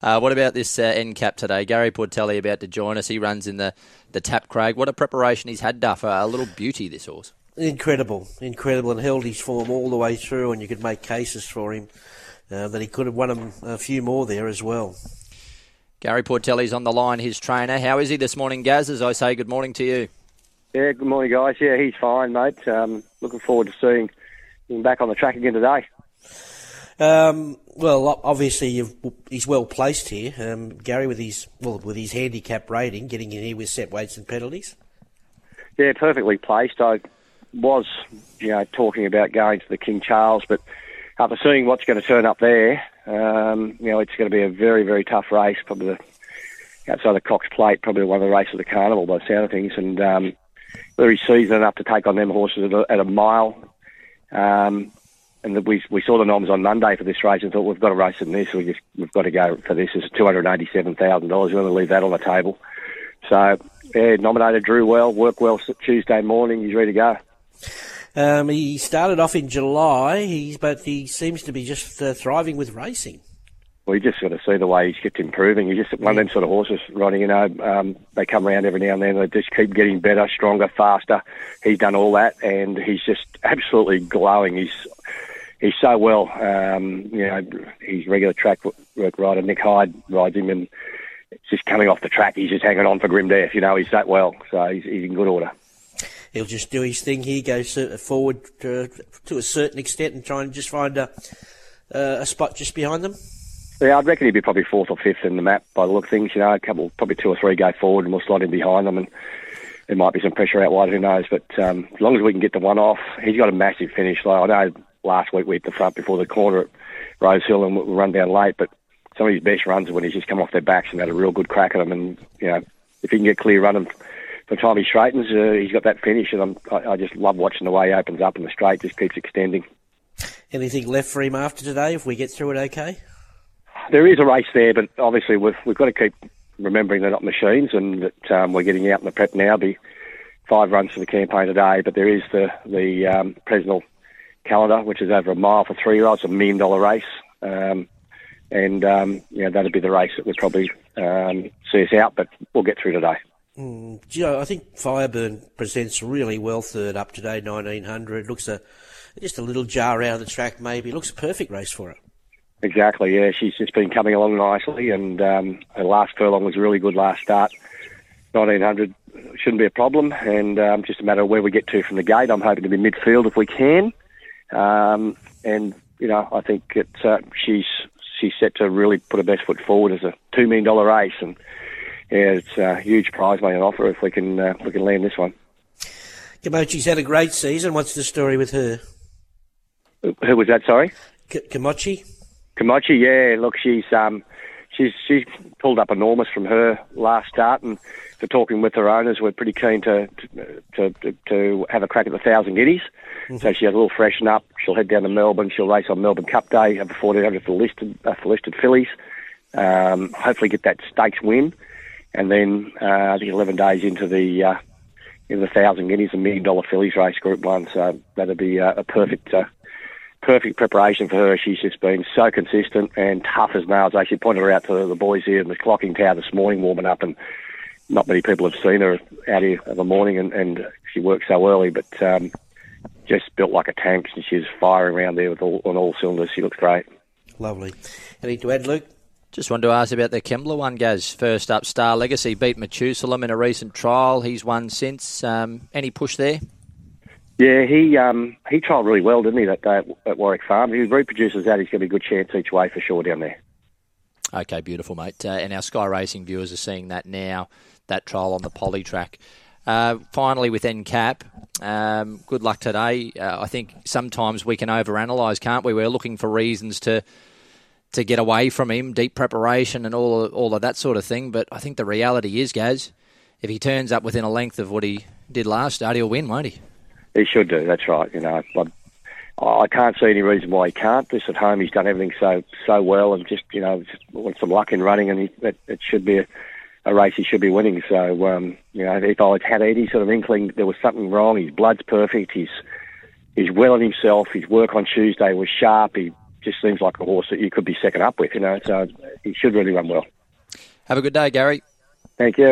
Uh, what about this uh, NCAP today? Gary Portelli about to join us. He runs in the, the Tap Craig. What a preparation he's had, Duff. a little beauty, this horse. Incredible, incredible, and held his form all the way through, and you could make cases for him uh, that he could have won him a few more there as well. Gary Portelli's on the line, his trainer. How is he this morning, Gaz? As I say, good morning to you. Yeah, good morning, guys. Yeah, he's fine, mate. Um, looking forward to seeing him back on the track again today. Um, well, obviously he's well placed here, um, Gary, with his well with his handicap rating, getting in here with set weights and penalties. Yeah, perfectly placed. I was, you know, talking about going to the King Charles, but after seeing what's going to turn up there, um, you know, it's going to be a very, very tough race. Probably the, outside the Cox Plate, probably one of the races of the carnival by the sound of things, and um, very seasoned enough to take on them horses at a, at a mile. Um, and we we saw the noms on Monday for this race and thought we've got to race in this. We just we've got to go for this. It's two hundred eighty seven thousand dollars. You want to leave that on the table. So yeah, nominated Drew well, worked well Tuesday morning. He's ready to go. Um, he started off in July, he's, but he seems to be just uh, thriving with racing. Well, you just got to see the way he's kept improving. He's just one of them sort of horses, riding. You know, um, they come around every now and then. They just keep getting better, stronger, faster. He's done all that, and he's just absolutely glowing. He's he's so well. Um, you know, he's regular track work rider. Nick Hyde rides him, and it's just coming off the track. He's just hanging on for grim death. You know, he's that well, so he's, he's in good order. He'll just do his thing here, go forward to, to a certain extent, and try and just find a, a spot just behind them. Yeah, I'd reckon he'd be probably fourth or fifth in the map by the look of things. You know, a couple, probably two or three go forward, and we'll slot in behind them, and there might be some pressure out wide. Who knows? But um, as long as we can get the one off, he's got a massive finish. Like I know last week we hit the front before the corner at Rosehill and we run down late, but some of his best runs are when he's just come off their backs and had a real good crack at them. And, you know, if he can get clear running for the time he straightens, uh, he's got that finish. And I'm, I, I just love watching the way he opens up and the straight just keeps extending. Anything left for him after today if we get through it okay? There is a race there, but obviously we've, we've got to keep remembering they're not machines and that um, we're getting out in the prep now. Be five runs for the campaign today, but there is the the um, Presnell calendar, which is over a mile for three year olds, a million dollar race. Um, and um, you know that'd be the race that would probably um, see us out, but we'll get through today. Mm, you know, I think Fireburn presents really well third up today, 1900. Looks a just a little jar out of the track, maybe. Looks a perfect race for her. Exactly, yeah. She's just been coming along nicely, and um, her last furlong was a really good last start. 1900 shouldn't be a problem, and um, just a matter of where we get to from the gate. I'm hoping to be midfield if we can. Um, and you know, I think it's uh, she's she's set to really put her best foot forward as a two million dollar race, and yeah, it's a huge prize money on offer if we can uh, we can land this one. Kamochi's had a great season. What's the story with her? Who was that? Sorry, K- Kamochi. Kamochi, yeah. Look, she's um, she's she's pulled up enormous from her last start, and for talking with her owners, we're pretty keen to to to, to have a crack at the thousand guineas. Mm-hmm. So she has a little freshen up. She'll head down to Melbourne. She'll race on Melbourne Cup Day, have a 1400 for listed uh, for listed fillies. Um, hopefully get that stakes win, and then uh, I think 11 days into the uh, in the thousand guineas, a million dollar fillies race, Group One. So that'd be uh, a perfect. Uh, perfect preparation for her. She's just been so consistent and tough as nails. I actually pointed her out to the boys here in the clocking tower this morning, warming up, and not many people have seen her out here in the morning, and, and she works so early. But um, just built like a tank, and she's firing around there with all, on all cylinders. She looks great. Lovely. Anything to add, Luke? Just wanted to ask about the Kembla one, Gaz. First up, Star Legacy beat Methuselah in a recent trial. He's won since. Um, any push there? Yeah, he um, he trialled really well, didn't he, that day at, at Warwick Farm? He reproduces that. He's be a good chance each way for sure down there. Okay, beautiful, mate. Uh, and our Sky Racing viewers are seeing that now, that trial on the poly track. Uh, finally, with NCAP, um, good luck today. Uh, I think sometimes we can overanalyze, can't we? We're looking for reasons to to get away from him, deep preparation and all all of that sort of thing. But I think the reality is, Gaz, if he turns up within a length of what he did last start, he'll win, won't he? He should do. That's right. You know, I, I can't see any reason why he can't. This at home, he's done everything so so well, and just you know, just want some luck in running, and he, it, it should be a a race he should be winning. So, um, you know, if I had any sort of inkling there was something wrong, his blood's perfect, he's he's well in himself. His work on Tuesday was sharp. He just seems like a horse that you could be second up with. You know, so he should really run well. Have a good day, Gary. Thank you.